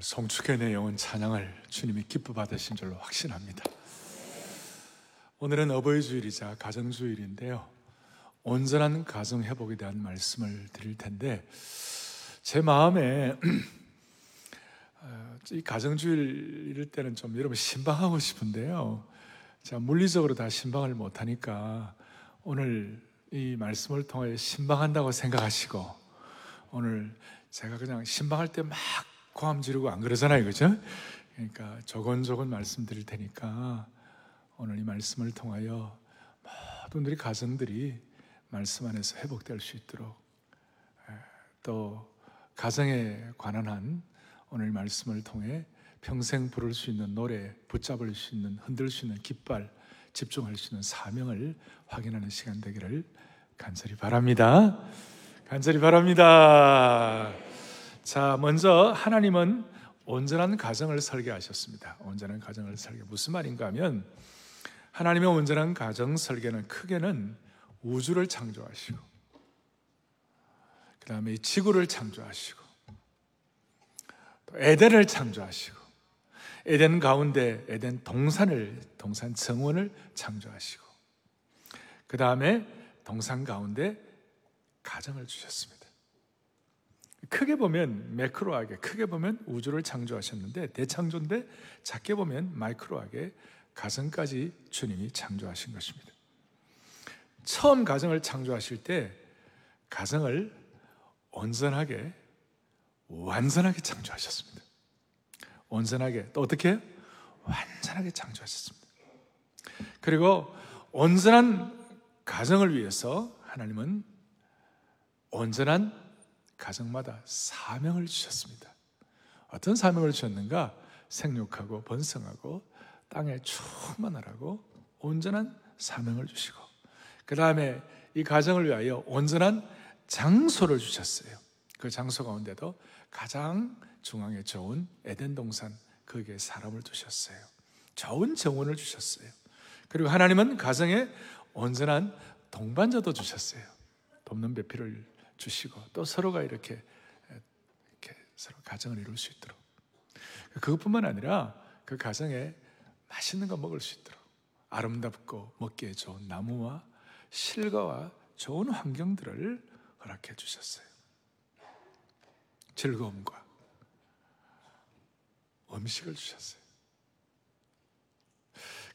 오늘 송축의 내용은 찬양을 주님이 기뻐 받으신 줄로 확신합니다. 오늘은 어버이 주일이자 가정 주일인데요. 온전한 가정 회복에 대한 말씀을 드릴 텐데 제 마음에 어, 이 가정 주일 이럴 때는 좀 여러분 신방하고 싶은데요. 자 물리적으로 다 신방을 못 하니까 오늘 이 말씀을 통해 신방한다고 생각하시고 오늘 제가 그냥 신방할 때 막 고함 지르고 안 그러잖아요. 그죠? 그러니까 조곤조곤 말씀드릴 테니까 오늘 이 말씀을 통하여 모든 우리 가정들이 말씀 안에서 회복될 수 있도록 또 가정에 관한 한 오늘 말씀을 통해 평생 부를 수 있는 노래, 붙잡을 수 있는, 흔들 수 있는 깃발, 집중할 수 있는 사명을 확인하는 시간 되기를 간절히 바랍니다. 간절히 바랍니다. 자, 먼저 하나님은 온전한 가정을 설계하셨습니다. 온전한 가정을 설계. 무슨 말인가 하면 하나님의 온전한 가정 설계는 크게는 우주를 창조하시고 그다음에 지구를 창조하시고 또 에덴을 창조하시고 에덴 가운데 에덴 동산을 동산 정원을 창조하시고 그다음에 동산 가운데 가정을 주셨습니다. 크게 보면 매크로하게, 크게 보면 우주를 창조하셨는데 대창조인데 작게 보면 마이크로하게 가정까지 주님이 창조하신 것입니다. 처음 가정을 창조하실 때 가정을 온전하게 완전하게 창조하셨습니다. 온전하게 또 어떻게 완전하게 창조하셨습니다. 그리고 온전한 가정을 위해서 하나님은 온전한 가정마다 사명을 주셨습니다. 어떤 사명을 주셨는가? 생육하고 번성하고 땅에 충만하라고 온전한 사명을 주시고 그 다음에 이 가정을 위하여 온전한 장소를 주셨어요. 그 장소 가운데도 가장 중앙에 좋은 에덴 동산 거기에 사람을 두셨어요. 좋은 정원을 주셨어요. 그리고 하나님은 가정에 온전한 동반자도 주셨어요. 돕는 배필을 주시고 또 서로가 이렇게 이렇게 서로 가정을 이룰 수 있도록 그것뿐만 아니라 그 가정에 맛있는 거 먹을 수 있도록 아름답고 먹기에 좋은 나무와 실과와 좋은 환경들을 허락해 주셨어요. 즐거움과 음식을 주셨어요.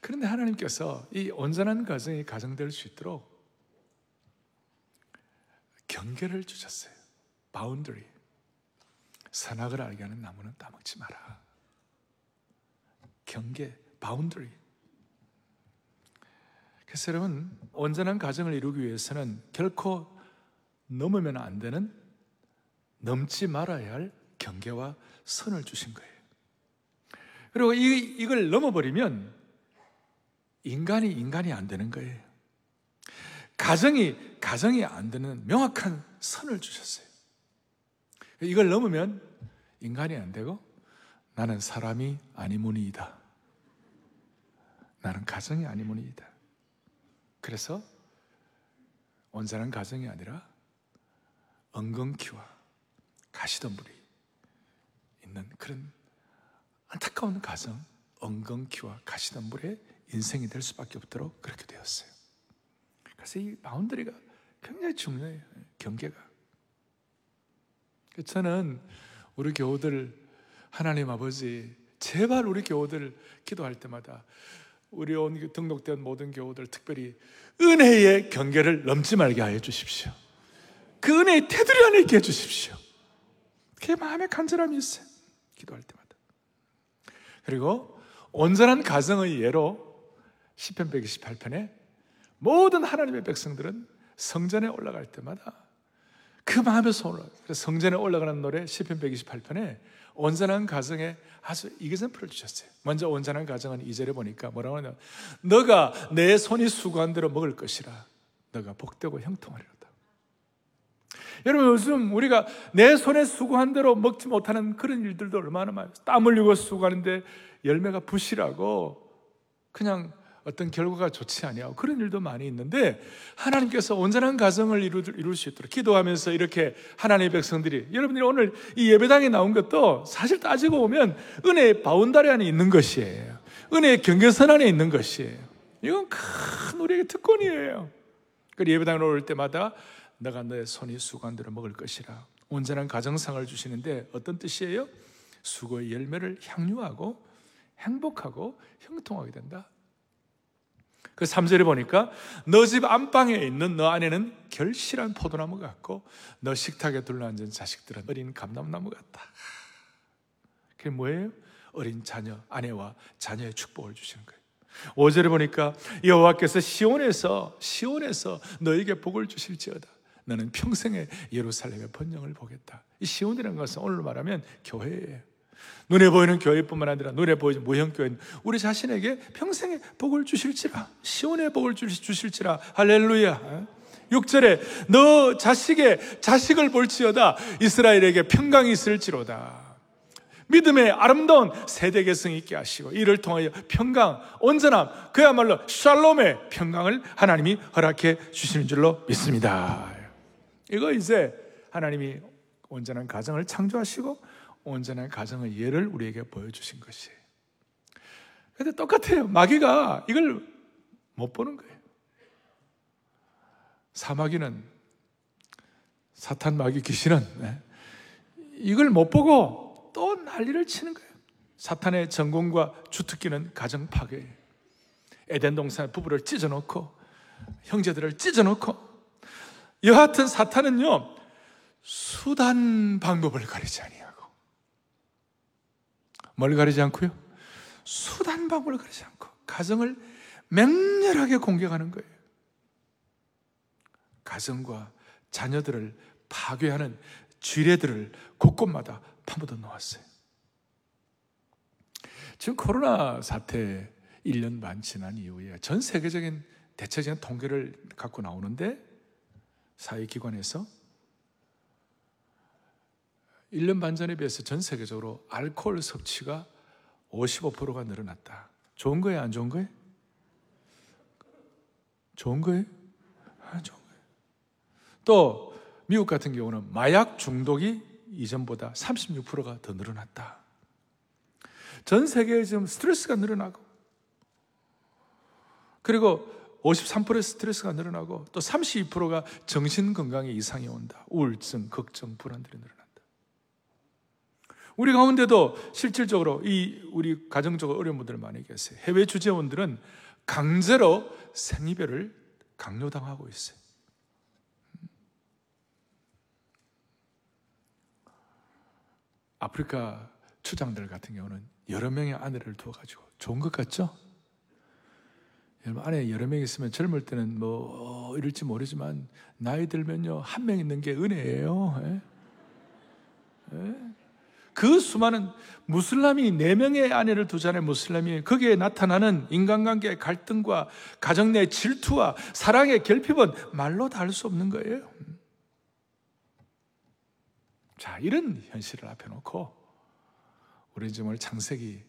그런데 하나님께서 이 온전한 가정이 가정될 수 있도록 경계를 주셨어요. boundary. 선악을 알게 하는 나무는 따먹지 마라. 경계, boundary. 그래서 여러분, 온전한 가정을 이루기 위해서는 결코 넘으면 안 되는 넘지 말아야 할 경계와 선을 주신 거예요. 그리고 이, 이걸 넘어버리면 인간이 인간이 안 되는 거예요. 가정이 가정이 안 되는 명확한 선을 주셨어요. 이걸 넘으면 인간이 안 되고 나는 사람이 아니무니이다. 나는 가정이 아니무니이다. 그래서 온전한 가정이 아니라 엉겅퀴와 가시덤불이 있는 그런 안타까운 가정, 엉겅퀴와 가시덤불의 인생이 될 수밖에 없도록 그렇게 되었어요. 그래서 이 바운더리가 굉장히 중요해요. 경계가. 저는 우리 교우들 하나님 아버지 제발 우리 교우들 기도할 때마다 우리 온 등록된 모든 교우들 특별히 은혜의 경계를 넘지 말게 하여 주십시오. 그 은혜의 테두리 안에 있게 해 주십시오. 그게 마음에 간절함이 있어요. 기도할 때마다. 그리고 온전한 가정의 예로 10편 128편에 모든 하나님의 백성들은 성전에 올라갈 때마다 그 마음에서 올라. 그래서 성전에 올라가는 노래 10편 128편에 온전한 가정에 아주 이기선표를 주셨어요. 먼저 온전한 가정은 2절에 보니까 뭐라고 하냐. 너가 내 손이 수고한 대로 먹을 것이라. 너가 복되고 형통하리로다. 여러분 요즘 우리가 내 손에 수고한 대로 먹지 못하는 그런 일들도 얼마나 많아요. 땀 흘리고 수고하는데 열매가 부실하고 그냥 어떤 결과가 좋지 아니하고 그런 일도 많이 있는데 하나님께서 온전한 가정을 이룰, 수 있도록 기도하면서 이렇게 하나님의 백성들이 여러분들이 오늘 이 예배당에 나온 것도 사실 따지고 보면 은혜의 바운다리 안에 있는 것이에요. 은혜의 경계선 안에 있는 것이에요. 이건 큰 우리에게 특권이에요. 그 예배당에 올 때마다 내가 너의 손이 수관대로 먹을 것이라 온전한 가정상을 주시는데 어떤 뜻이에요? 수고의 열매를 향유하고 행복하고 형통하게 된다. 그 3절에 보니까 너 집 안방에 있는 너 안에는 결실한 포도나무 같고 너 식탁에 둘러앉은 자식들은 어린 감람나무 같다. 그게 뭐예요? 어린 자녀, 아내와 자녀의 축복을 주시는 거예요. 5절에 보니까 여호와께서 시온에서 시온에서 너에게 복을 주실지어다. 너는 평생에 예루살렘의 번영을 보겠다. 이 시온이라는 것은 오늘로 말하면 교회예요. 눈에 보이는 교회뿐만 아니라 눈에 보이는 모형 교회는 우리 자신에게 평생에 복을 주실지라 시온의 복을 주실지라. 할렐루야. 6절에 너 자식의 자식을 볼지어다. 이스라엘에게 평강이 있을지로다. 믿음의 아름다운 세대 개성이 있게 하시고 이를 통하여 평강, 온전함, 그야말로 샬롬의 평강을 하나님이 허락해 주시는 줄로 믿습니다. 이거 이제 하나님이 온전한 가정을 창조하시고 온전한 가정의 예를 우리에게 보여주신 것이에요. 근데 똑같아요. 마귀가 이걸 못 보는 거예요. 사마귀는 사탄 마귀 귀신은 네. 이걸 못 보고 또 난리를 치는 거예요. 사탄의 전공과 주특기는 가정 파괴예요. 에덴 동산에 부부를 찢어놓고 형제들을 찢어놓고 여하튼 사탄은요 수단 방법을 가리지 아니에요. 뭘 가리지 않고요? 수단 방법을 가리지 않고 가정을 맹렬하게 공격하는 거예요. 가정과 자녀들을 파괴하는 쥐레들을 곳곳마다 파묻어 놓았어요. 지금 코로나 사태 1년 반 지난 이후에 전 세계적인 대체적인 통계를 갖고 나오는데 사회기관에서 1년 반 전에 비해서 전 세계적으로 알코올 섭취가 55%가 늘어났다. 좋은 거예요, 안 좋은 거예요? 좋은 거예요? 안 좋은 거예요. 또 미국 같은 경우는 마약 중독이 이전보다 36%가 더 늘어났다. 전 세계에 지금 스트레스가 늘어나고 그리고 53%의 스트레스가 늘어나고 또 32%가 정신 건강에 이상이 온다. 우울증, 걱정, 불안들이 늘어나. 우리 가운데도 실질적으로 이 우리 가정적으로 어려운 분들 많이 계세요. 해외 주재원들은 강제로 생이별을 강요당하고 있어요. 아프리카 추장들 같은 경우는 여러 명의 아내를 두어가지고 좋은 것 같죠? 여러분 안에 여러 명 있으면 젊을 때는 뭐 이럴지 모르지만 나이 들면요 한 명 있는 게 은혜예요. 예? 예? 그 수많은 무슬람이 네 명의 아내를 두자는 무슬람이 거기에 나타나는 인간관계의 갈등과 가정 내 질투와 사랑의 결핍은 말로 다 할 수 없는 거예요. 자, 이런 현실을 앞에 놓고 우리 지금 오늘 창세기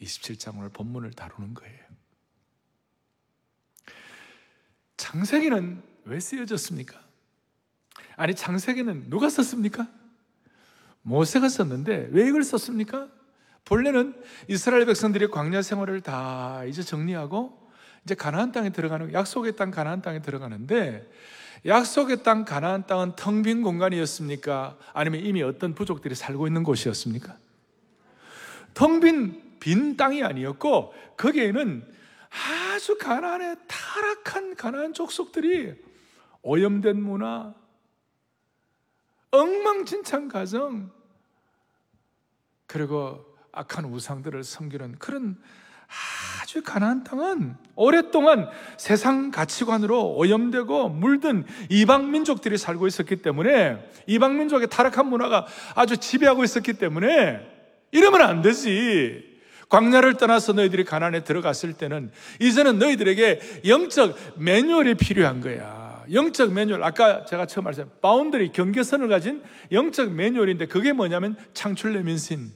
27장 오늘 본문을 다루는 거예요. 창세기는 왜 쓰여졌습니까? 아니, 창세기는 누가 썼습니까? 모세가 썼는데 왜 이걸 썼습니까? 본래는 이스라엘 백성들이 광야 생활을 다 이제 정리하고 이제 가나안 땅에 들어가는 약속의 땅 가나안 땅에 들어가는데 약속의 땅 가나안 땅은 텅 빈 공간이었습니까? 아니면 이미 어떤 부족들이 살고 있는 곳이었습니까? 텅빈 빈 땅이 아니었고 거기에는 아주 가나안의 타락한 가나안 족속들이 오염된 문화, 엉망진창 가정, 그리고 악한 우상들을 섬기는 그런 아주 가난한 땅은 오랫동안 세상 가치관으로 오염되고 물든 이방 민족들이 살고 있었기 때문에 이방 민족의 타락한 문화가 아주 지배하고 있었기 때문에 이러면 안 되지. 광야를 떠나서 너희들이 가나안에 들어갔을 때는 이제는 너희들에게 영적 매뉴얼이 필요한 거야. 영적 매뉴얼, 아까 제가 처음 말했어요. boundary, 경계선을 가진 영적 매뉴얼인데 그게 뭐냐면 창출레민신.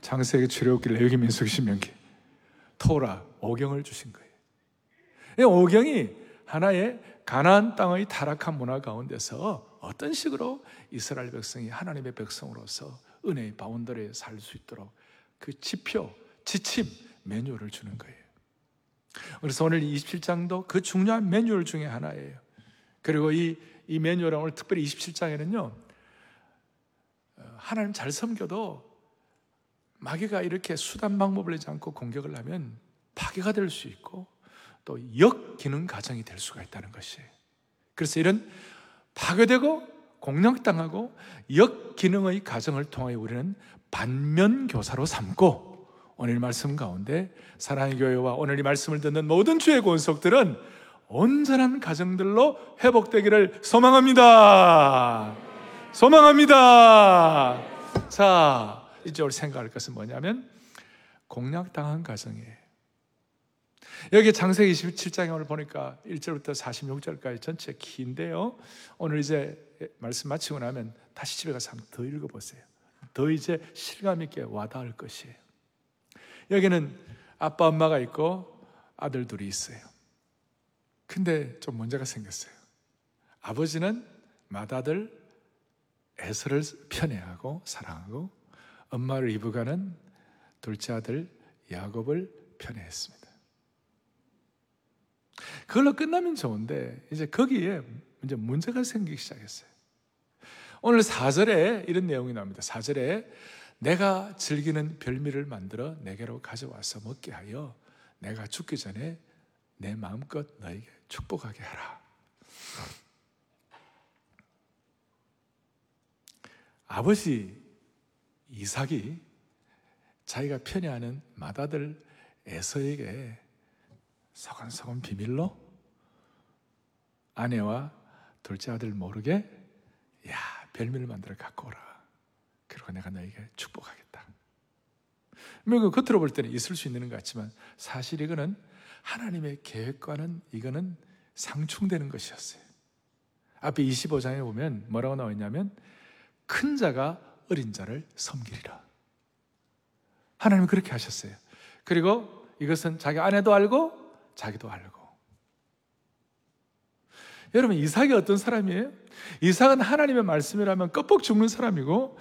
창세기, 출애굽기, 레위기, 민수기, 신명기. 토라, 오경을 주신 거예요. 이 오경이 하나의 가나안 땅의 타락한 문화 가운데서 어떤 식으로 이스라엘 백성이 하나님의 백성으로서 은혜의 바운더리에 살 수 있도록 그 지표, 지침, 매뉴얼을 주는 거예요. 그래서 오늘 27장도 그 중요한 매뉴얼 중에 하나예요. 그리고 이, 이 매뉴얼 오늘 특별히 27장에는요, 어, 하나님 잘 섬겨도 마귀가 이렇게 수단 방법을 내지 않고 공격을 하면 파괴가 될 수 있고 또 역기능 가정이 될 수가 있다는 것이에요. 그래서 이런 파괴되고 공격당하고 역기능의 가정을 통하여 우리는 반면교사로 삼고 오늘 말씀 가운데 사랑의 교회와 오늘 이 말씀을 듣는 모든 주의 권속들은 온전한 가정들로 회복되기를 소망합니다. 소망합니다. 자, 이제 우리 생각할 것은 뭐냐면 공략당한 가정이에요. 여기 장세기 27장에 오늘 보니까 1절부터 46절까지 전체 긴데요. 오늘 이제 말씀 마치고 나면 다시 집에 가서 한번 더 읽어보세요. 더 이제 실감 있게 와닿을 것이에요. 여기는 아빠, 엄마가 있고 아들 둘이 있어요. 근데 좀 문제가 생겼어요. 아버지는 맏아들 에서를 편애하고 사랑하고 엄마를 이브가는 둘째 아들 야곱을 편애했습니다. 그걸로 끝나면 좋은데 이제 거기에 이제 문제가 생기기 시작했어요. 오늘 4절에 이런 내용이 나옵니다. 4절에 내가 즐기는 별미를 만들어 내게로 가져와서 먹게 하여 내가 죽기 전에 내 마음껏 너에게 축복하게 하라. 아버지 이삭이 자기가 편애하는 맏아들 에서에게 서건서건 비밀로 아내와 둘째 아들 모르게 야 별미를 만들어 갖고 오라. 그리고 내가 너에게 축복하겠다. 뭐 겉으로 볼 때는 있을 수 있는 것 같지만 사실 이거는 하나님의 계획과는 이거는 상충되는 것이었어요. 앞에 25장에 보면 뭐라고 나와 있냐면 큰 자가 어린 자를 섬기리라. 하나님은 그렇게 하셨어요. 그리고 이것은 자기 아내도 알고 자기도 알고. 여러분 이삭이 어떤 사람이에요? 이삭은 하나님의 말씀이라면 껍벅 죽는 사람이고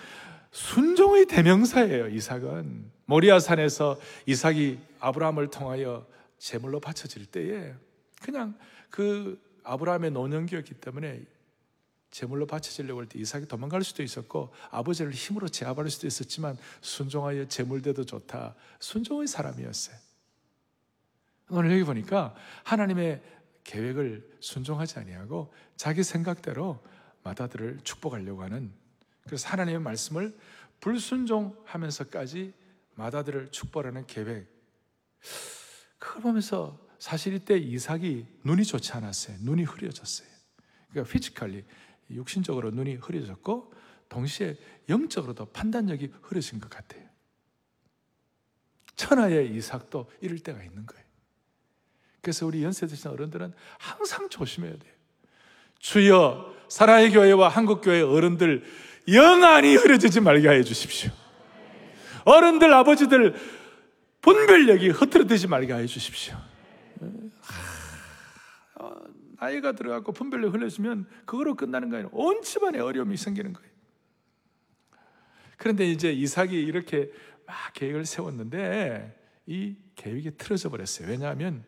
순종의 대명사예요. 이삭은 모리아 산에서 이삭이 아브라함을 통하여 제물로 바쳐질 때에 그냥 그 아브라함의 노년기였기 때문에 제물로 바쳐지려고 할 때 이삭이 도망갈 수도 있었고 아버지를 힘으로 제압할 수도 있었지만 순종하여 제물대도 좋다. 순종의 사람이었어요. 오늘 여기 보니까 하나님의 계획을 순종하지 아니하고 자기 생각대로 맏아들을 축복하려고 하는 그래서 하나님의 말씀을 불순종하면서까지 맏아들을 축복하는 계획. 그걸 보면서 사실 이때 이삭이 눈이 좋지 않았어요. 눈이 흐려졌어요. 그러니까 physically 육신적으로 눈이 흐려졌고 동시에 영적으로도 판단력이 흐려진 것 같아요. 천하의 이삭도 이럴 때가 있는 거예요. 그래서 우리 연세 드신 어른들은 항상 조심해야 돼요. 주여 사랑의 교회와 한국 교회 어른들 영안이 흐려지지 말게 해 주십시오. 어른들 아버지들 분별력이 흐트러지지 말게 해 주십시오. 나이가 들어가고 분별력 흘려지면 그거로 끝나는 거예요. 온 집안에 어려움이 생기는 거예요. 그런데 이제 이삭이 이렇게 막 계획을 세웠는데 이 계획이 틀어져 버렸어요. 왜냐하면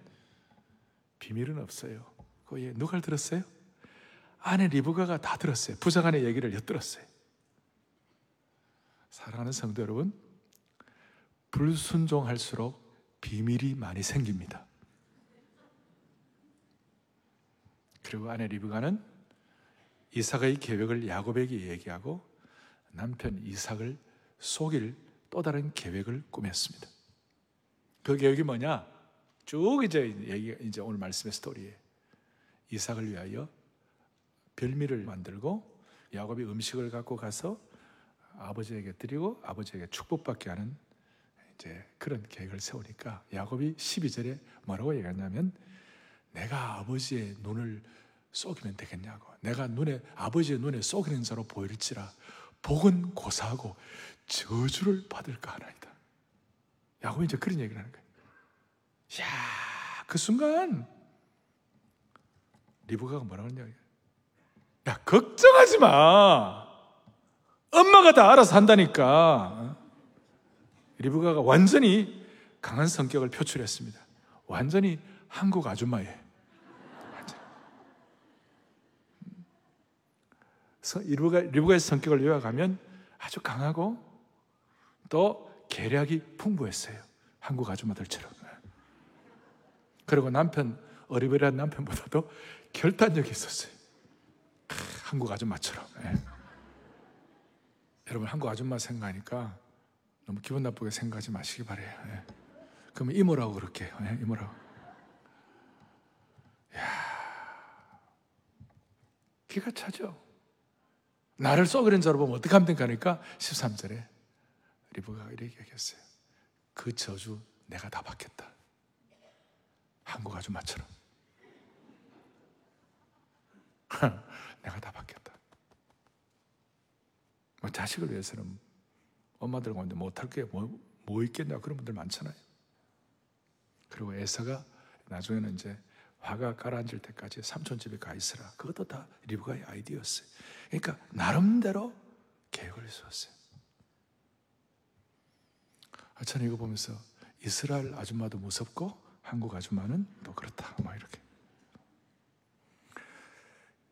비밀은 없어요. 거기에 누가 들었어요? 아내 리브가가 다 들었어요. 부장안의 얘기를 엿들었어요. 사랑하는 성도 여러분, 불순종할수록 비밀이 많이 생깁니다. 그리고 아내 리브가는 이삭의 계획을 야곱에게 얘기하고 남편 이삭을 속일 또 다른 계획을 꾸몄습니다. 그 계획이 뭐냐? 쭉 이제 얘기 이제 오늘 말씀의 스토리에 이삭을 위하여 별미를 만들고 야곱이 음식을 갖고 가서 아버지에게 드리고 아버지에게 축복받게 하는 이제 그런 계획을 세우니까 야곱이 12절에 뭐라고 얘기하냐면 내가 아버지의 눈을 쏘기면 되겠냐고. 내가 눈에 아버지의 눈에 쏘기는 자로 보일지라 복은 고사하고 저주를 받을까 하나이다. 야곱이 이제 그런 얘기를 하는 거예요. 야, 그 순간 리브가가 뭐라고 했냐? 야, 걱정하지 마. 엄마가 다 알아서 한다니까. 리브가가 완전히 강한 성격을 표출했습니다. 완전히 한국 아줌마예. 리브가, 리브가의 성격을 요약하면 아주 강하고 또 계략이 풍부했어요. 한국 아줌마들처럼. 그리고 남편, 어리버리한 남편보다도 결단력이 있었어요. 한국 아줌마처럼. 예. 여러분, 한국 아줌마 생각하니까 너무 기분 나쁘게 생각하지 마시기 바래요. 예. 그러면 이모라고 그렇게 예, 이모라고. 야, 기가 차죠. 나를 쏘그린 자로 보면 어떻게 하면 하니까 13절에 리브가 이렇게 얘기했어요. 그 저주 내가 다 받겠다. 한국 아줌마처럼. 내가 다 받겠다. 뭐 자식을 위해서는 엄마들 가운데 못할 게 뭐, 뭐 있겠냐 그런 분들 많잖아요. 그리고 에서가 나중에는 이제 화가 가라앉을 때까지 삼촌 집에 가 있으라. 그것도 다 리브가의 아이디어였어요. 그러니까 나름대로 계획을 세웠어요. 아, 저는 이거 보면서 이스라엘 아줌마도 무섭고 한국 아줌마는 또 그렇다. 뭐 이렇게.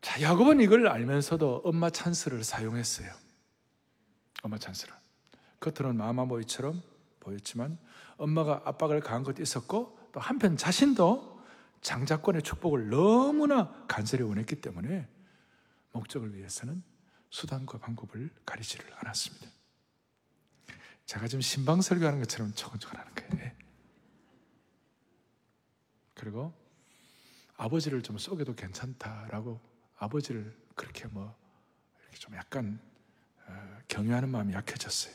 자, 야곱은 이걸 알면서도 엄마 찬스를 사용했어요. 엄마 찬스를. 겉으로는 마마보이처럼 보였지만 엄마가 압박을 가한 것도 있었고 또 한편 자신도 장자권의 축복을 너무나 간절히 원했기 때문에 목적을 위해서는 수단과 방법을 가리지를 않았습니다. 제가 지금 신방 설교하는 것처럼 초건초건 하는 거예요. 예. 그리고 아버지를 좀 쏘게도 괜찮다라고 아버지를 그렇게 뭐 이렇게 좀 약간 어, 경유하는 마음이 약해졌어요.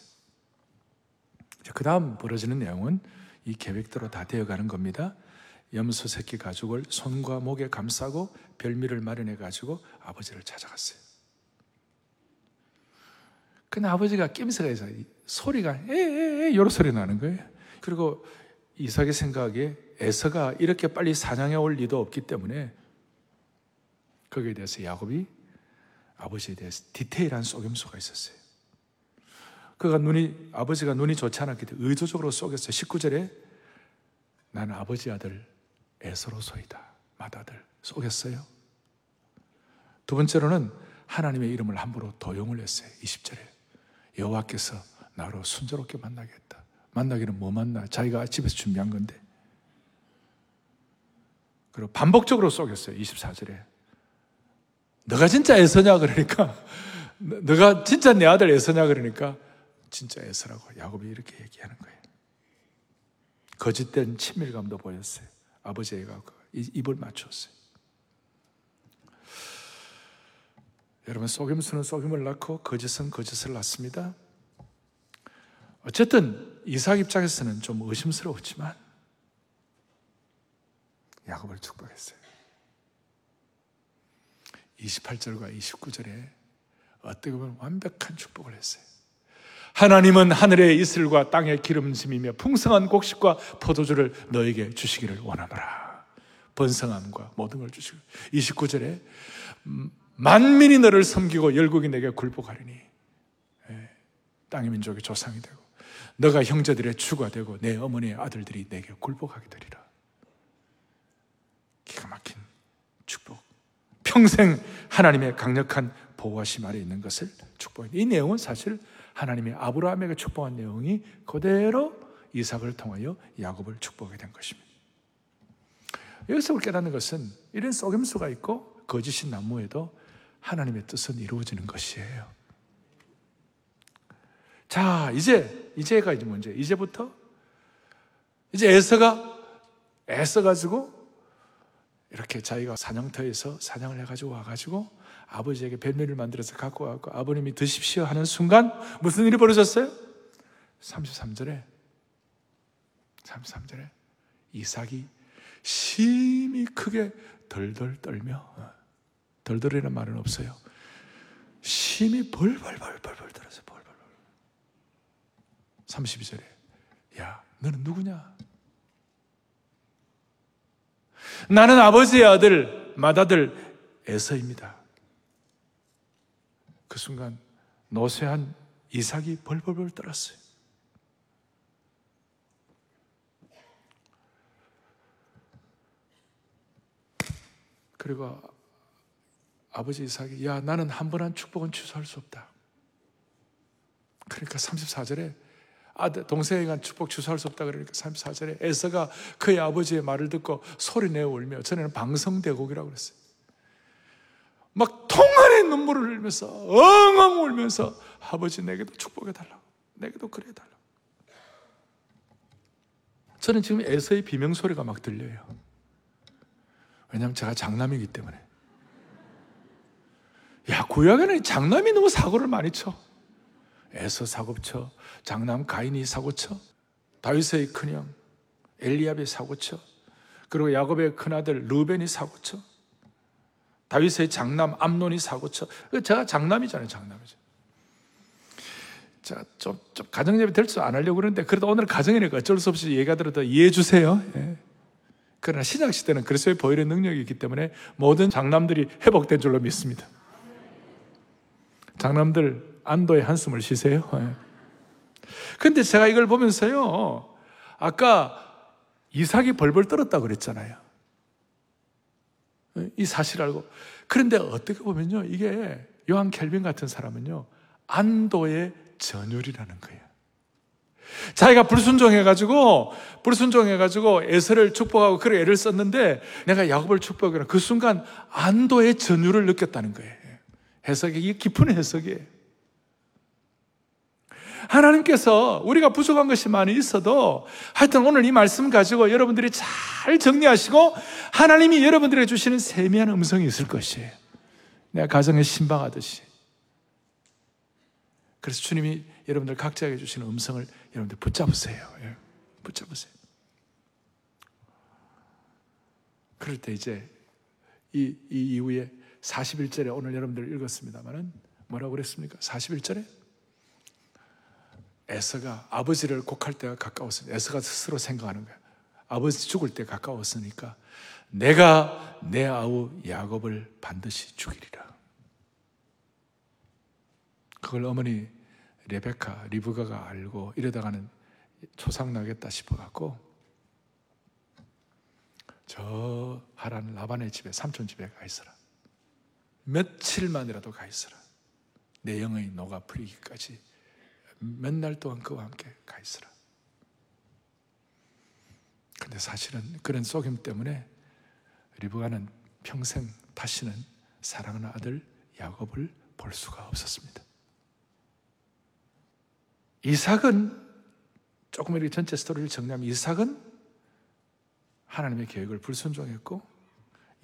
그 다음 벌어지는 내용은 이 계획대로 다 되어가는 겁니다. 염소 새끼 가죽을 손과 목에 감싸고 별미를 마련해 가지고 아버지를 찾아갔어요. 근데 아버지가 낌새가 있어 소리가 에에에 요런 소리 나는 거예요. 그리고 이삭의 생각에 에서가 이렇게 빨리 사냥해 올 리도 없기 때문에 거기에 대해서 야곱이 아버지에 대해서 디테일한 속임수가 있었어요. 그가 눈이 아버지가 눈이 좋지 않았기 때문에 의도적으로 속였어요. 19절에 나는 아버지 아들 에서로소이다. 맏아들 속였어요. 두 번째로는 하나님의 이름을 함부로 도용을 했어요. 20절에 여호와께서 나로 순조롭게 만나겠다. 만나기는 뭐 만나? 자기가 집에서 준비한 건데. 그리고 반복적으로 속였어요. 24절에 너가 진짜 에서냐 그러니까 너가 진짜 내 아들 에서냐 그러니까 진짜 에서라고 야곱이 이렇게 얘기하는 거예요. 거짓된 친밀감도 보였어요. 아버지가 입을 맞췄어요. 여러분 속임수는 속임을 낳고 거짓은 거짓을 낳습니다. 어쨌든 이삭 입장에서는 좀 의심스러웠지만 야곱을 축복했어요. 28절과 29절에 어떻게 보면 완벽한 축복을 했어요. 하나님은 하늘의 이슬과 땅의 기름짐이며 풍성한 곡식과 포도주를 너에게 주시기를 원하노라. 번성함과 모든 걸 주시고 29절에 만민이 너를 섬기고 열국이 내게 굴복하리니 예, 땅의 민족의 조상이 되고 너가 형제들의 주가 되고 내 어머니의 아들들이 내게 굴복하게 되리라. 기가 막힌 축복. 평생 하나님의 강력한 보호하심 아래 있는 것을 축복합니다. 이 내용은 사실 하나님이 아브라함에게 축복한 내용이 그대로 이삭을 통하여 야곱을 축복하게 된 것입니다. 여기서 깨닫는 것은 이런 속임수가 있고 거짓인 나무에도 하나님의 뜻은 이루어지는 것이에요. 자, 이제, 이제가 이제 문제. 이제부터, 이제 에서가, 애써 가지고, 이렇게 자기가 사냥터에서 사냥을 해가지고 와가지고, 아버지에게 뱀미를 만들어서 갖고 와고 아버님이 드십시오 하는 순간, 무슨 일이 벌어졌어요? 33절에, 33절에, 이삭이 심히 크게 덜덜 떨며, 어, 덜덜이라는 말은 없어요. 심히 벌벌벌벌벌 떨어서 벌벌벌. 32절에 야 너는 누구냐? 나는 아버지의 아들, 맏아들 에서입니다. 그 순간 노쇠한 이삭이 벌벌벌 떨었어요. 그리고 아버지 이삭이 야 나는 한 번 한 축복은 취소할 수 없다. 그러니까 34절에 아들 동생에 간 축복 취소할 수 없다 그러니까 34절에 에서가 그의 아버지의 말을 듣고 소리내어 울며 전에는 방성대곡이라고 그랬어요. 막 통안에 눈물을 흘리면서 엉엉 울면서 아버지 내게도 축복해 달라고 내게도 그래 달라고 저는 지금 에서의 비명 소리가 막 들려요. 왜냐하면 제가 장남이기 때문에. 야 구약에는 장남이 너무 사고를 많이 쳐. 에서 사고 쳐, 장남 가인이 사고 쳐, 다윗의 큰형 엘리압이 사고 쳐, 그리고 야곱의 큰아들 루벤이 사고 쳐. 다윗의 장남 암논이 사고쳐. 그 제가 장남이잖아요, 장남이죠. 자, 좀, 좀 가정예배 될줄 안 하려고 그러는데, 그래도 오늘 가정이니까 어쩔 수 없이 얘가 들어도 이해해 주세요. 예. 그러나 신약시대는 그리스도의 보혈의 능력이 있기 때문에 모든 장남들이 회복된 줄로 믿습니다. 장남들 안도의 한숨을 쉬세요. 예. 근데 제가 이걸 보면서요, 아까 이삭이 벌벌 떨었다 그랬잖아요. 이 사실 알고. 그런데 어떻게 보면요, 이게 요한 켈빈 같은 사람은요, 안도의 전율이라는 거예요. 자기가 불순종해가지고, 불순종해가지고 에서를 축복하고 그런 애를 썼는데 내가 야곱을 축복하는 그 순간 안도의 전율을 느꼈다는 거예요. 해석이, 깊은 해석이에요. 하나님께서 우리가 부족한 것이 많이 있어도 하여튼 오늘 이 말씀 가지고 여러분들이 잘 정리하시고 하나님이 여러분들에게 주시는 세미한 음성이 있을 것이에요. 내가 가정에 신방하듯이. 그래서 주님이 여러분들 각자에게 주시는 음성을 여러분들 붙잡으세요. 예. 붙잡으세요. 그럴 때 이제 이, 이 이후에 41절에 오늘 여러분들 읽었습니다만은 뭐라고 그랬습니까? 41절에 에서가 아버지를 곡할 때가 가까웠으니 에서가 스스로 생각하는 거야. 아버지 죽을 때 가까웠으니까 내가 내 아우 야곱을 반드시 죽이리라. 그걸 어머니 레베카, 리브가가 알고 이러다가는 초상 나겠다 싶어 갖고 저 하란 라반의 집에 삼촌 집에 가 있어라. 며칠만이라도 가 있어라. 내 영의 녹아 풀리기까지 몇날 동안 그와 함께 가 있어라. 근데 사실은 그런 속임 때문에 리브가는 평생 다시는 사랑하는 아들 야곱을 볼 수가 없었습니다. 이삭은 조금 이렇게 전체 스토리를 정리하면 이삭은 하나님의 계획을 불순종했고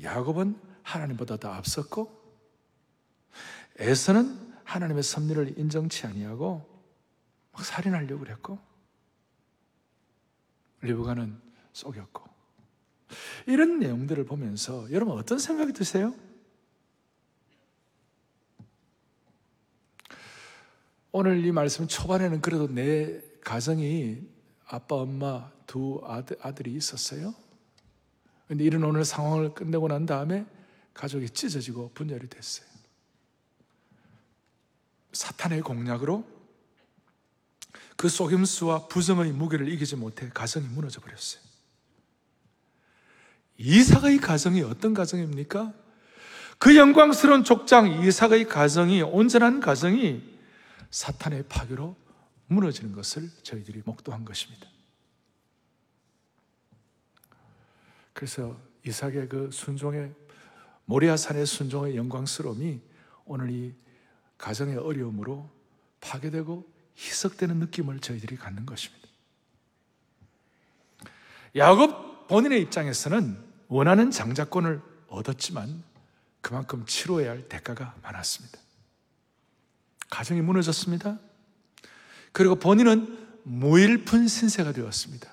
야곱은 하나님보다 더 앞섰고 에서는 하나님의 섭리를 인정치 아니하고 막 살인하려고 그랬고 리브가는 속였고 이런 내용들을 보면서 여러분 어떤 생각이 드세요? 오늘 이 말씀 초반에는 그래도 내 가정이 아빠, 엄마 두 아들, 아들이 있었어요. 근데 이런 오늘 상황을 끝내고 난 다음에 가족이 찢어지고 분열이 됐어요. 사탄의 공략으로 그 속임수와 부정의 무게를 이기지 못해 가정이 무너져 버렸어요. 이삭의 가정이 어떤 가정입니까? 그 영광스러운 족장 이삭의 가정이 온전한 가정이 사탄의 파괴로 무너지는 것을 저희들이 목도한 것입니다. 그래서 이삭의 그 순종의 모리아산의 순종의 영광스러움이 오늘 이 가정의 어려움으로 파괴되고 희석되는 느낌을 저희들이 갖는 것입니다. 야곱 본인의 입장에서는 원하는 장자권을 얻었지만 그만큼 치러야 할 대가가 많았습니다. 가정이 무너졌습니다. 그리고 본인은 무일푼 신세가 되었습니다.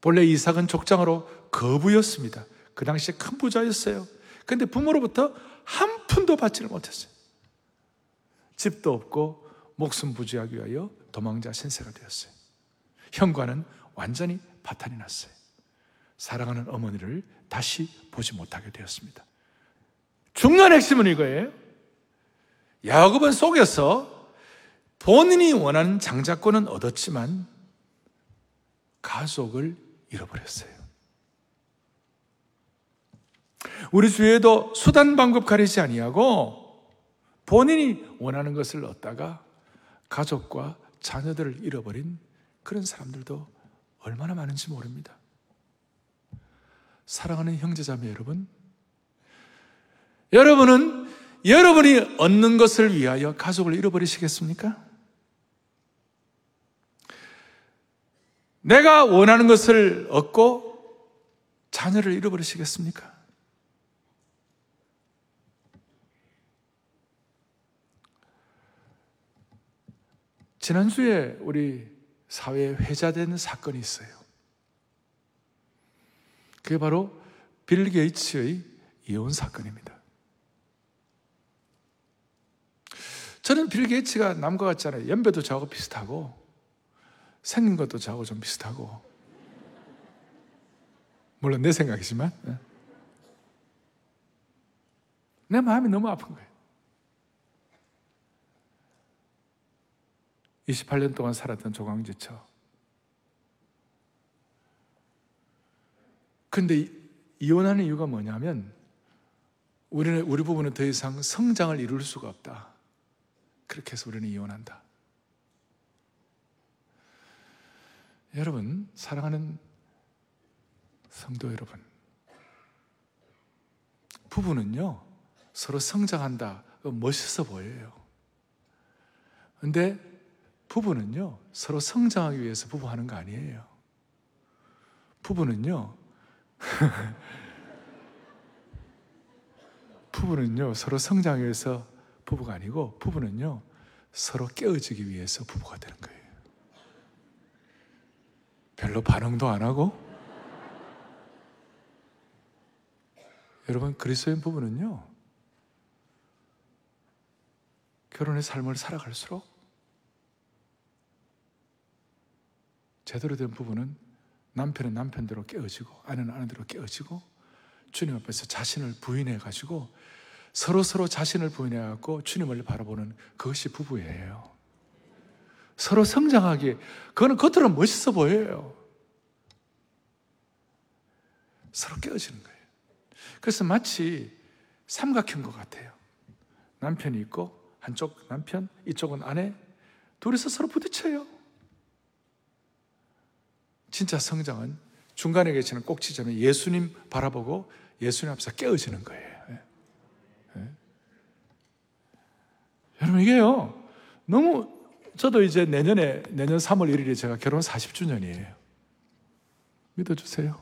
본래 이삭은 족장으로 거부였습니다. 그 당시에 큰 부자였어요. 근데 부모로부터 한 푼도 받지를 못했어요. 집도 없고 목숨 부지하기 위하여 도망자 신세가 되었어요. 형과는 완전히 파탄이 났어요. 사랑하는 어머니를 다시 보지 못하게 되었습니다. 중요한 핵심은 이거예요. 야곱은 속여서 본인이 원하는 장자권은 얻었지만 가족을 잃어버렸어요. 우리 주위에도 수단 방법 가리지 아니하고 본인이 원하는 것을 얻다가 가족과 자녀들을 잃어버린 그런 사람들도 얼마나 많은지 모릅니다. 사랑하는 형제자매 여러분, 여러분은 여러분이 얻는 것을 위하여 가족을 잃어버리시겠습니까? 내가 원하는 것을 얻고 자녀를 잃어버리시겠습니까? 지난주에 우리 사회에 회자된 사건이 있어요. 그게 바로 빌 게이츠의 이혼 사건입니다. 저는 빌 게이츠가 남과 같잖아요. 연배도 저하고 비슷하고 생긴 것도 저하고 좀 비슷하고 물론 내 생각이지만 예. 내 마음이 너무 아픈 거예요. 28년 동안 살았던 조강지처. 근데 이혼하는 이유가 뭐냐면 우리는 우리 부부는 더 이상 성장을 이룰 수가 없다. 그렇게 해서 우리는 이혼한다. 여러분, 사랑하는 성도 여러분. 부부는요, 서로 성장한다. 멋있어 보여요. 근데 부부는요, 서로 성장하기 위해서 부부하는 거 아니에요. 부부는요, 부부는요, 서로 성장하기 위해서 부부가 아니고, 부부는요, 서로 깨어지기 위해서 부부가 되는 거예요. 별로 반응도 안 하고, 여러분, 그리스도인 부부는요, 결혼의 삶을 살아갈수록 제대로 된 부부는 남편은 남편대로 깨어지고 아내는 아내대로 깨어지고 주님 앞에서 자신을 부인해 가지고 서로 서로 자신을 부인해 갖고 주님을 바라보는 그것이 부부예요. 서로 성장하기 그거는 겉으로는 멋있어 보여요. 서로 깨어지는 거예요. 그래서 마치 삼각형 것 같아요. 남편이 있고 한쪽 남편, 이쪽은 아내, 둘이서 서로 부딪혀요. 진짜 성장은 중간에 계시는 꼭지점에 예수님 바라보고 예수님 앞에서 깨어지는 거예요. 예. 예. 여러분, 이게요, 너무, 저도 이제 내년에, 내년 3월 1일에 제가 결혼 40주년이에요. 믿어주세요.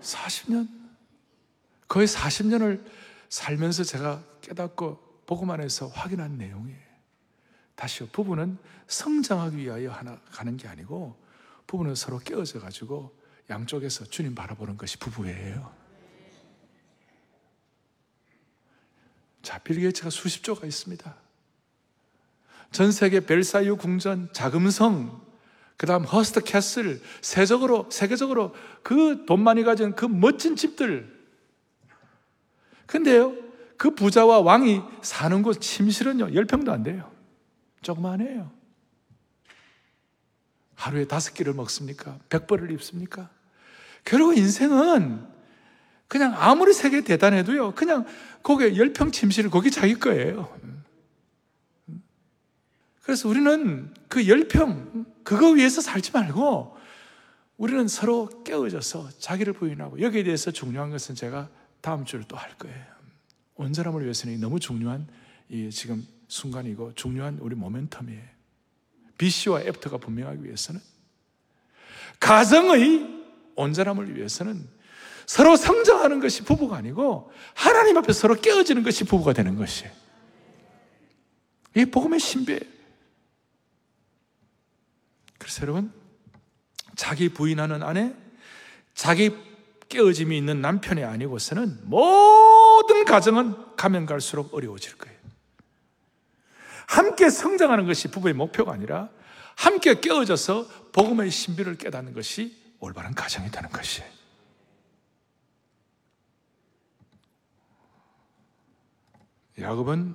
40년? 거의 40년을 살면서 제가 깨닫고 보고만 해서 확인한 내용이에요. 다시요, 부부는 성장하기 위하여 하나 가는 게 아니고 부부는 서로 깨어져 가지고 양쪽에서 주님 바라보는 것이 부부예요. 자, 빌 게이츠가 수십 조가 있습니다. 전 세계 벨사유 궁전, 자금성, 그 다음 허스트 캐슬, 세적으로, 세계적으로 그 돈 많이 가진 그 멋진 집들. 근데요, 그 부자와 왕이 사는 곳 침실은요, 열평도 안 돼요. 조그만해요. 하루에 다섯 끼를 먹습니까? 백벌을 입습니까? 결국 인생은 그냥 아무리 세계 대단해도요, 그냥 거기에 열평 침실, 거기 자기 거예요. 그래서 우리는 그 열평, 그거 위해서 살지 말고, 우리는 서로 깨어져서 자기를 부인하고, 여기에 대해서 중요한 것은 제가 다음 주를 또 할 거예요. 온전함을 위해서는 너무 중요한 이 지금 순간이고, 중요한 우리 모멘텀이에요. BC와 애프터가 분명하기 위해서는 가정의 온전함을 위해서는 서로 성장하는 것이 부부가 아니고 하나님 앞에 서로 깨어지는 것이 부부가 되는 것이에요. 이게 복음의 신비예요. 그래서 여러분, 자기 부인하는 아내, 자기 깨어짐이 있는 남편이 아니고서는 모든 가정은 가면 갈수록 어려워질 거예요. 함께 성장하는 것이 부부의 목표가 아니라 함께 깨어져서 복음의 신비를 깨닫는 것이 올바른 가정이 되는 것이에요. 야곱은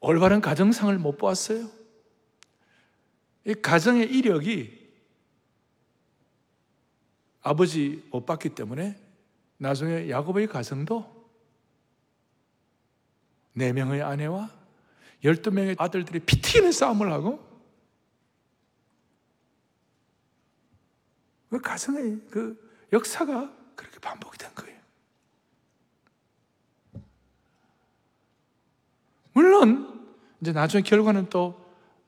올바른 가정상을 못 보았어요. 이 가정의 이력이 아버지 못 봤기 때문에 나중에 야곱의 가정도 네 명의 아내와 열두 명의 아들들이 피 튀기는 싸움을 하고 그 가정의 그 역사가 그렇게 반복이 된 거예요. 물론 이제 나중에 결과는 또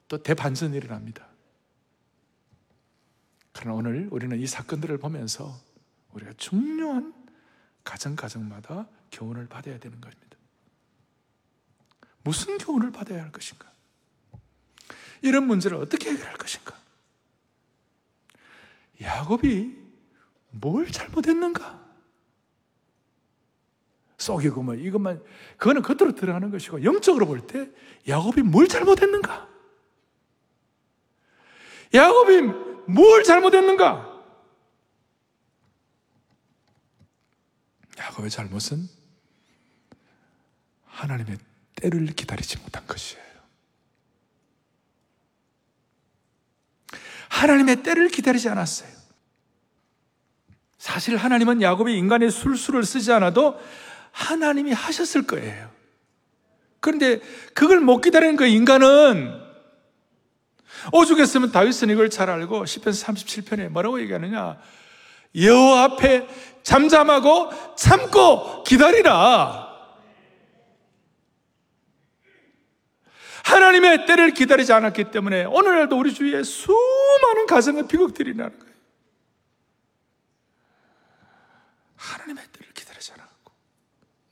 또 대반전이 일어납니다. 그러나 오늘 우리는 이 사건들을 보면서 우리가 중요한 가정 가정마다 교훈을 받아야 되는 겁니다. 무슨 교훈을 받아야 할 것인가? 이런 문제를 어떻게 해결할 것인가? 야곱이 뭘 잘못했는가? 속이고 뭐 이것만 그거는 겉으로 들어가는 것이고 영적으로 볼 때 야곱이 뭘 잘못했는가? 야곱이 뭘 잘못했는가? 야곱의 잘못은 하나님의 때를 기다리지 못한 것이에요. 하나님의 때를 기다리지 않았어요. 사실 하나님은 야곱이 인간의 술수를 쓰지 않아도 하나님이 하셨을 거예요. 그런데 그걸 못 기다리는 그 인간은 오죽했으면 다윗은 이걸 잘 알고 10편 37편에 뭐라고 얘기하느냐 여호와 앞에 잠잠하고 참고 기다리라 하나님의 때를 기다리지 않았기 때문에 오늘날도 우리 주위에 수많은 가정의 비극들이 나는 거예요 하나님의 때를 기다리지 않았고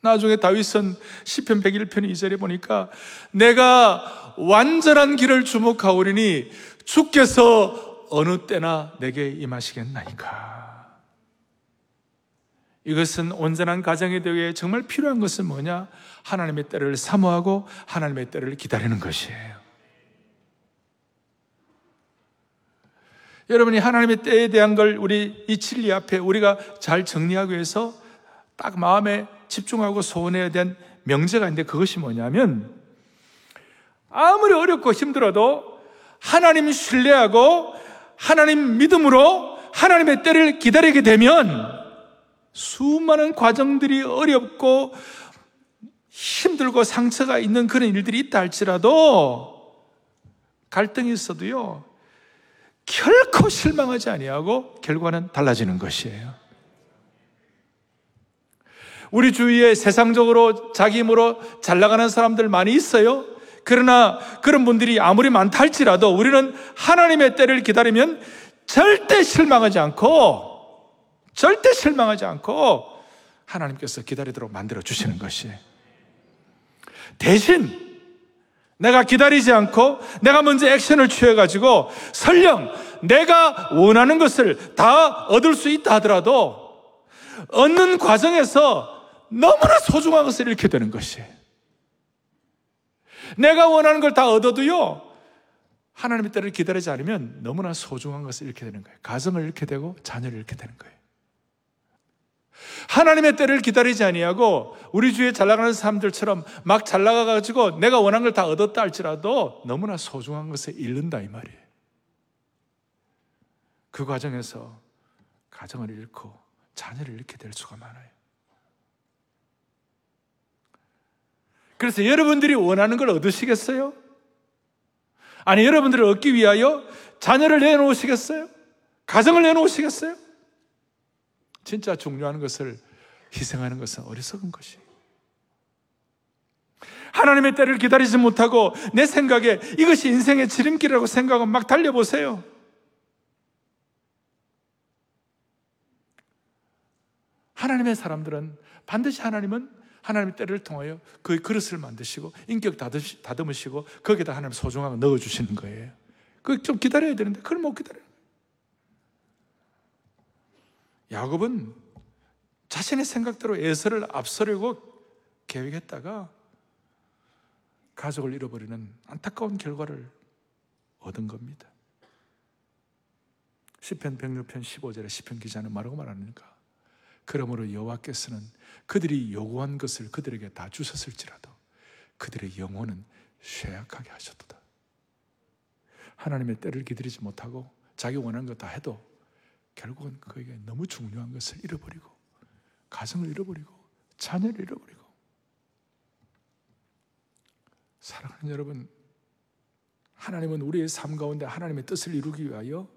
나중에 다윗은 10편 101편 2절에 보니까 내가 완전한 길을 주목하오리니 주께서 어느 때나 내게 임하시겠나이까. 이것은 온전한 가정에 대해 정말 필요한 것은 뭐냐? 하나님의 때를 사모하고 하나님의 때를 기다리는 것이에요. 여러분이 하나님의 때에 대한 걸 우리 이 진리 앞에 우리가 잘 정리하기 위해서 딱 마음에 집중하고 소원해야 된 명제가 있는데 그것이 뭐냐면 아무리 어렵고 힘들어도 하나님 신뢰하고 하나님 믿음으로 하나님의 때를 기다리게 되면 수많은 과정들이 어렵고 힘들고 상처가 있는 그런 일들이 있다 할지라도 갈등이 있어도요 결코 실망하지 아니하고 결과는 달라지는 것이에요. 우리 주위에 세상적으로 자기 힘으로 잘 나가는 사람들 많이 있어요. 그러나 그런 분들이 아무리 많다 할지라도 우리는 하나님의 때를 기다리면 절대 실망하지 않고 절대 실망하지 않고 하나님께서 기다리도록 만들어 주시는 것이 대신 내가 기다리지 않고 내가 먼저 액션을 취해가지고 설령 내가 원하는 것을 다 얻을 수 있다 하더라도 얻는 과정에서 너무나 소중한 것을 잃게 되는 것이에요. 내가 원하는 걸 다 얻어도요, 하나님의 때를 기다리지 않으면 너무나 소중한 것을 잃게 되는 거예요. 가정을 잃게 되고 자녀를 잃게 되는 거예요. 하나님의 때를 기다리지 아니하고 우리 주위에 잘 나가는 사람들처럼 막 잘 나가 가지고 내가 원한 걸 다 얻었다 할지라도 너무나 소중한 것을 잃는다 이 말이에요. 그 과정에서 가정을 잃고 자녀를 잃게 될 수가 많아요. 그래서 여러분들이 원하는 걸 얻으시겠어요? 아니, 여러분들을 얻기 위하여 자녀를 내놓으시겠어요? 가정을 내놓으시겠어요? 진짜 중요한 것을 희생하는 것은 어리석은 것이. 하나님의 때를 기다리지 못하고 내 생각에 이것이 인생의 지름길이라고 생각하고 막 달려보세요. 하나님의 사람들은 반드시 하나님은 하나님의 때를 통하여 그 그릇을 만드시고 인격 다듬으시고 거기다 하나님 소중한 거 넣어주시는 거예요. 그 좀 기다려야 되는데 그걸 못 기다려요. 야곱은 자신의 생각대로 에서를 앞서려고 계획했다가 가족을 잃어버리는 안타까운 결과를 얻은 겁니다. 10편 106편 15절에 10편 기자는 뭐라고 말합니까? 그러므로 여호와께서는 그들이 요구한 것을 그들에게 다 주셨을지라도 그들의 영혼은 쇠약하게 하셨도다. 하나님의 때를 기다리지 못하고 자기 원하는 거다 해도 결국은 그에게 너무 중요한 것을 잃어버리고 가정을 잃어버리고 자녀를 잃어버리고 사랑하는 여러분 하나님은 우리의 삶 가운데 하나님의 뜻을 이루기 위하여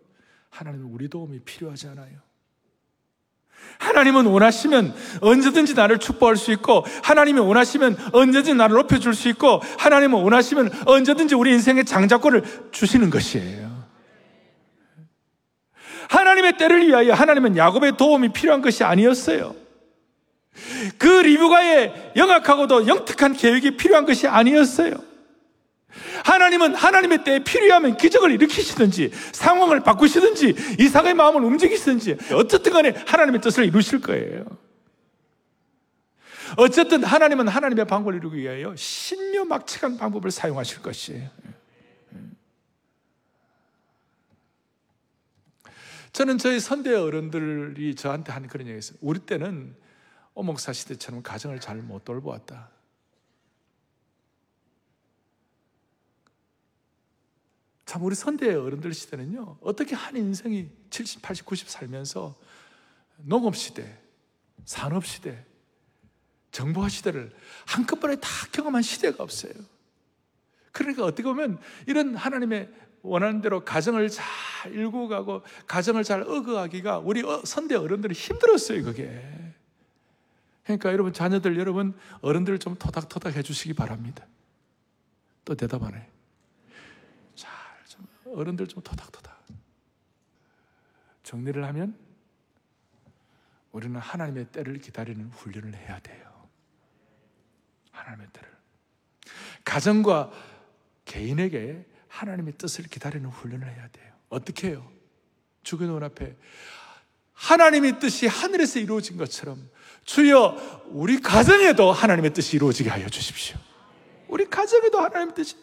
하나님은 우리 도움이 필요하지 않아요. 하나님은 원하시면 언제든지 나를 축복할 수 있고, 하나님이 원하시면 언제든지 나를 높여줄 수 있고, 하나님은 원하시면 언제든지 우리 인생의 장자권을 주시는 것이에요. 하나님의 때를 위하여 하나님은 야곱의 도움이 필요한 것이 아니었어요. 그 리브가의 영악하고도 영특한 계획이 필요한 것이 아니었어요. 하나님은 하나님의 때에 필요하면 기적을 일으키시든지 상황을 바꾸시든지 이삭의 마음을 움직이시든지 어쨌든 간에 하나님의 뜻을 이루실 거예요. 어쨌든 하나님은 하나님의 방법을 이루기 위하여 신묘막측한 방법을 사용하실 것이에요. 저는 저희 선대 어른들이 저한테 한 그런 얘기 있어요. 우리 때는 오목사 시대처럼 가정을 잘 못 돌보았다. 참 우리 선대 어른들 시대는요. 어떻게 한 인생이 70, 80, 90 살면서 농업 시대, 산업 시대, 정보화 시대를 한꺼번에 다 경험한 시대가 없어요. 그러니까 어떻게 보면 이런 하나님의 원하는 대로 가정을 잘 일구 가고 가정을 잘 어그하기가 우리 어, 선대 어른들이 힘들었어요, 그게. 그러니까 여러분 자녀들 여러분 어른들 좀 토닥토닥 해 주시기 바랍니다. 또 대답 안 해. 잘 좀 어른들 좀 토닥토닥. 정리를 하면 우리는 하나님의 때를 기다리는 훈련을 해야 돼요. 하나님의 때를. 가정과 개인에게 하나님의 뜻을 기다리는 훈련을 해야 돼요. 어떻게 해요? 주의 눈 앞에 하나님의 뜻이 하늘에서 이루어진 것처럼 주여 우리 가정에도 하나님의 뜻이 이루어지게 하여 주십시오. 우리 가정에도 하나님의 뜻이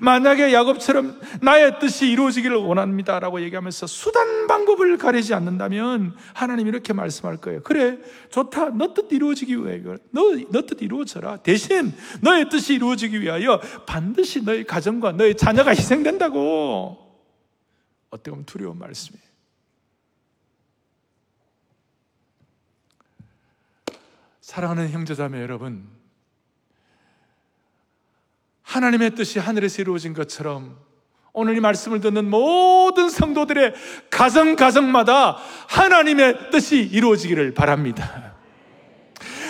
만약에 야곱처럼 나의 뜻이 이루어지기를 원합니다 라고 얘기하면서 수단 방법을 가리지 않는다면 하나님 이렇게 말씀할 거예요. 그래, 좋다. 너 뜻 이루어지기 위해 너, 너 뜻 이루어져라. 대신 너의 뜻이 이루어지기 위하여 반드시 너의 가정과 너의 자녀가 희생된다고. 어떻게 보면 두려운 말씀이에요. 사랑하는 형제자매 여러분, 하나님의 뜻이 하늘에서 이루어진 것처럼 오늘 이 말씀을 듣는 모든 성도들의 가정 가정마다 하나님의 뜻이 이루어지기를 바랍니다.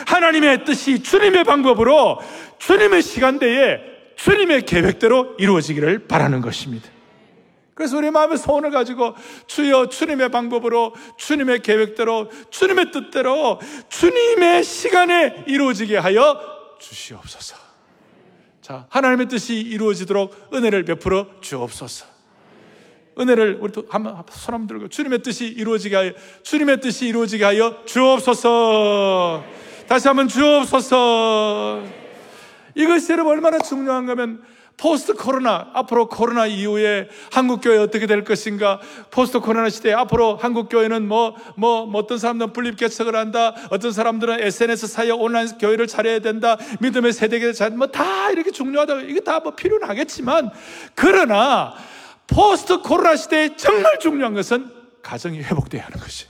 하나님의 뜻이 주님의 방법으로 주님의 시간대에 주님의 계획대로 이루어지기를 바라는 것입니다. 그래서 우리 마음의 소원을 가지고 주여 주님의 방법으로 주님의 계획대로 주님의 뜻대로 주님의 시간에 이루어지게 하여 주시옵소서. 자, 하나님의 뜻이 이루어지도록 은혜를 베풀어 주옵소서. 은혜를 우리 한번 손 한번 들고 주님의 뜻이 이루어지게 하여 주님의 뜻이 이루어지게 하여 주옵소서. 다시 한번 주옵소서. 이것이 여러분 얼마나 중요한 거면 포스트 코로나, 앞으로 코로나 이후에 한국교회 어떻게 될 것인가? 포스트 코로나 시대에 앞으로 한국교회는 뭐, 뭐, 뭐 어떤 사람들은 분립개척을 한다. 어떤 사람들은 SNS 사이에 온라인 교회를 차려야 된다. 믿음의 세대계승을 잘, 뭐다 이렇게 중요하다. 이게 다 뭐 필요는 하겠지만, 그러나 포스트 코로나 시대에 정말 중요한 것은 가정이 회복돼야 하는 것이.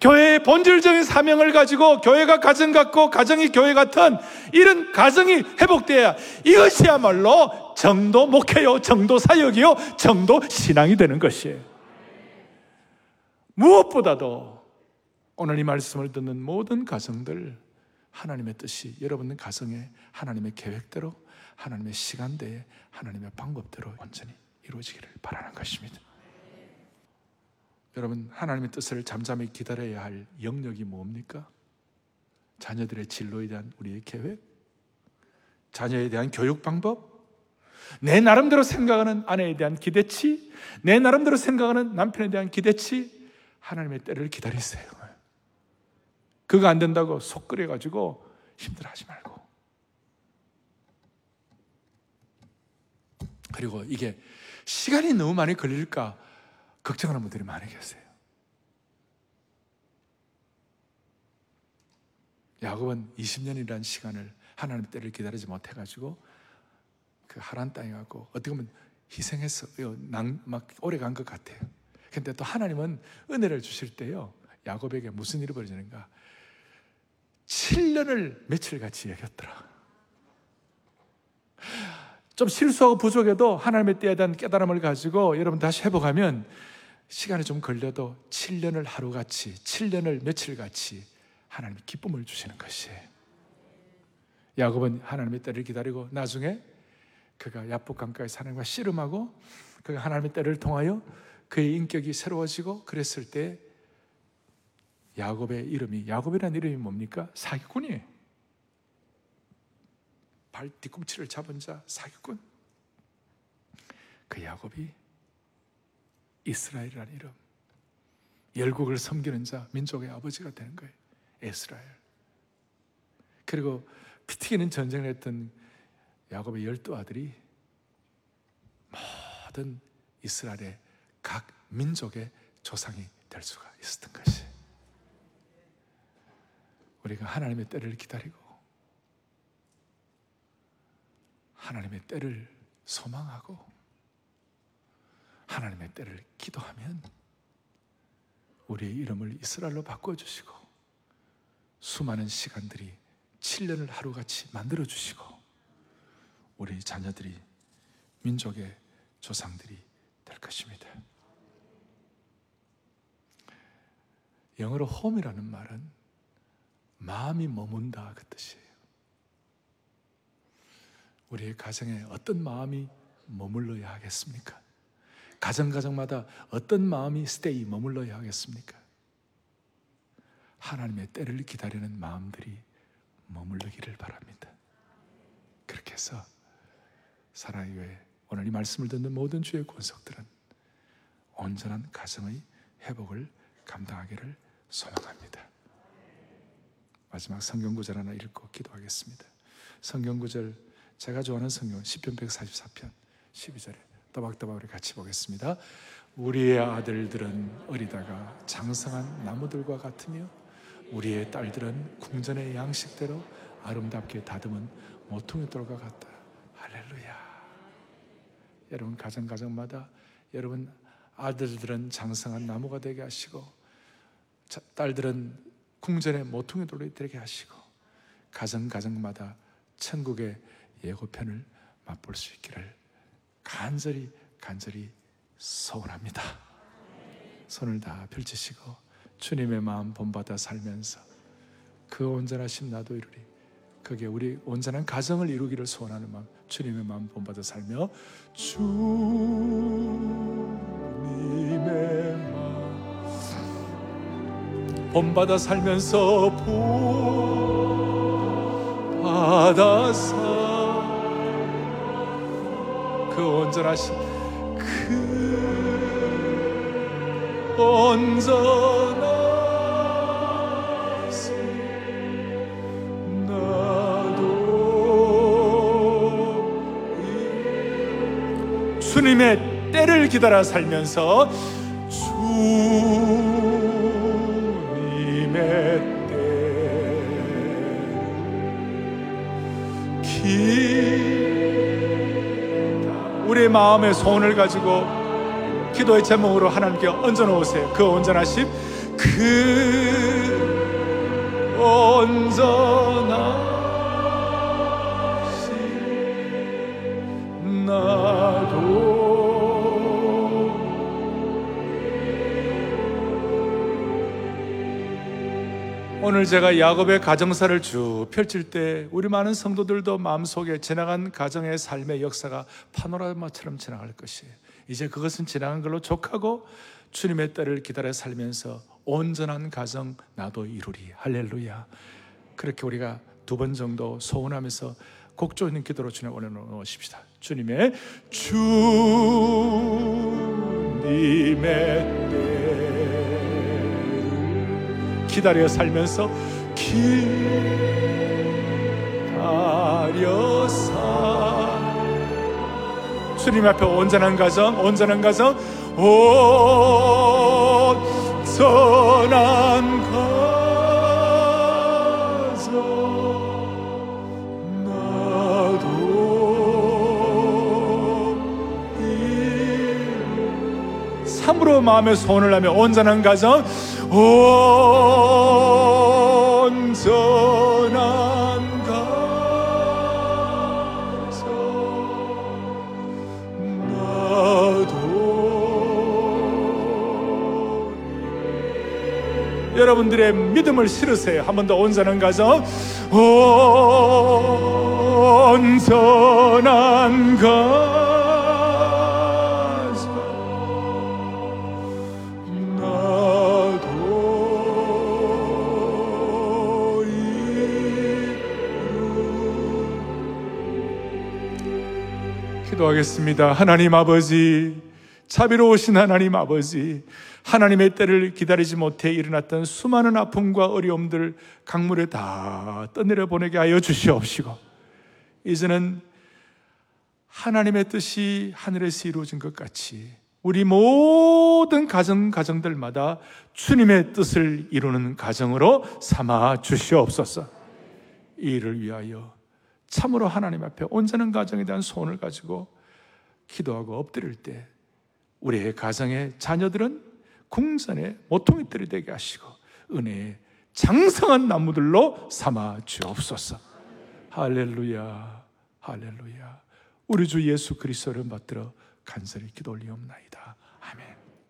교회의 본질적인 사명을 가지고 교회가 가정 같고 가정이 교회 같은 이런 가정이 회복돼야 이것이야말로 정도 목회요, 정도 사역이요, 정도 신앙이 되는 것이에요. 무엇보다도 오늘 이 말씀을 듣는 모든 가정들 하나님의 뜻이 여러분 가정에 하나님의 계획대로 하나님의 시간대에 하나님의 방법대로 온전히 이루어지기를 바라는 것입니다. 여러분 하나님의 뜻을 잠잠히 기다려야 할 영역이 뭡니까? 자녀들의 진로에 대한 우리의 계획, 자녀에 대한 교육 방법, 내 나름대로 생각하는 아내에 대한 기대치, 내 나름대로 생각하는 남편에 대한 기대치, 하나님의 때를 기다리세요. 그거 안 된다고 속 끓여가지고 힘들어 하지 말고. 그리고 이게 시간이 너무 많이 걸릴까 걱정하는 분들이 많이 계세요. 야곱은 20년이라는 시간을 하나님의 때를 기다리지 못해가지고 그 하란 땅에 가고 어떻게 보면 희생했어요. 막 오래 간 것 같아요. 근데 또 하나님은 은혜를 주실 때요. 야곱에게 무슨 일이 벌어지는가? 7년을 며칠 같이 여겼더라. 좀 실수하고 부족해도 하나님의 때에 대한 깨달음을 가지고 여러분 다시 회복하면 시간이 좀 걸려도 7년을 하루같이, 7년을 며칠같이 하나님이 기쁨을 주시는 것이에요. 야곱은 하나님의 때를 기다리고 나중에 그가 야복 강가에 사는과 씨름하고 그가 하나님의 때를 통하여 그의 인격이 새로워지고 그랬을 때 야곱의 이름이 야곱이라는 이름이 뭡니까? 사기꾼이에요. 발 뒤꿈치를 잡은 자 사기꾼. 그 야곱이 이스라엘이라는 이름. 열국을 섬기는 자, 민족의 아버지가 되는 거예요. 이스라엘. 그리고 피 튀기는 전쟁을 했던 야곱의 열두 아들이 모든 이스라엘의 각 민족의 조상이 될 수가 있었던 것이. 우리가 하나님의 때를 기다리고 하나님의 때를 소망하고 하나님의 때를 기도하면 우리의 이름을 이스라엘로 바꿔주시고 수많은 시간들이 7년을 하루같이 만들어주시고 우리 자녀들이 민족의 조상들이 될 것입니다. 영어로 홈이라는 말은 마음이 머문다 그 뜻이에요. 우리의 가정에 어떤 마음이 머물러야 하겠습니까? 가정 가정마다 어떤 마음이 스테이 머물러야 하겠습니까? 하나님의 때를 기다리는 마음들이 머물르기를 바랍니다. 그렇게 해서 사랑의 오늘 이 말씀을 듣는 모든 주의 권속들은 온전한 가정의 회복을 감당하기를 소망합니다. 마지막 성경 구절 하나 읽고 기도하겠습니다. 성경 구절 제가 좋아하는 성경 10편 144편 12절에 또박또박 우리 같이 보겠습니다. 우리의 아들들은 어리다가 장성한 나무들과 같으며 우리의 딸들은 궁전의 양식대로 아름답게 다듬은 모퉁이 돌과 같다. 할렐루야. 여러분 가정 가정마다 여러분 아들들은 장성한 나무가 되게 하시고 딸들은 궁전의 모퉁이 돌이 되게 하시고 가정 가정마다 천국의 예고편을 맛볼 수 있기를 간절히 간절히 소원합니다. 손을 다 펼치시고 주님의 마음 본받아 살면서 그 온전하심 나도 이루리. 그게 우리 온전한 가정을 이루기를 소원하는 마음, 주님의 마음 본받아 살며 주님의 마음 본받아 살면서 본받아 살 그 온전하신 그 나도 주님의 때를 기다려 살면서 주님의 때 기... 우리의 마음의 소원을 가지고 기도의 제목으로 하나님께 얹어 놓으세요. 그 온전하심, 그 온전하심, 오늘 제가 야곱의 가정사를 쭉 펼칠 때 우리 많은 성도들도 마음속에 지나간 가정의 삶의 역사가 파노라마처럼 지나갈 것이에요. 이제 그것은 지나간 걸로 족하고 주님의 때를 기다려 살면서 온전한 가정 나도 이루리. 할렐루야. 그렇게 우리가 두 번 정도 소원하면서 곡조 있는 기도로 주님 올려놓으십시다. 주님의 주님의 때 기다려 살면서 기다려 살. 주님 앞에 온전한 가정, 온전한 가정, 온전한 마음에 소원을 하며 온전한 가정, 온전한 가정 나도 여러분들의 믿음을 실으세요. 한 번 더 온전한 가정 온전한 가정 기도하겠습니다. 하나님 아버지, 자비로우신 하나님 아버지, 하나님의 때를 기다리지 못해 일어났던 수많은 아픔과 어려움들 강물에 다 떠내려 보내게 하여 주시옵시고, 이제는 하나님의 뜻이 하늘에서 이루어진 것 같이 우리 모든 가정 가정들마다 주님의 뜻을 이루는 가정으로 삼아 주시옵소서. 이 일을 위하여 참으로 하나님 앞에 온전한 가정에 대한 소원을 가지고 기도하고 엎드릴 때 우리의 가정의 자녀들은 궁전의 모퉁이 뜰이 되게 하시고 은혜의 장성한 나무들로 삼아 주옵소서. 할렐루야, 할렐루야. 우리 주 예수 그리스도를 받들어 간절히 기도 올리옵나이다.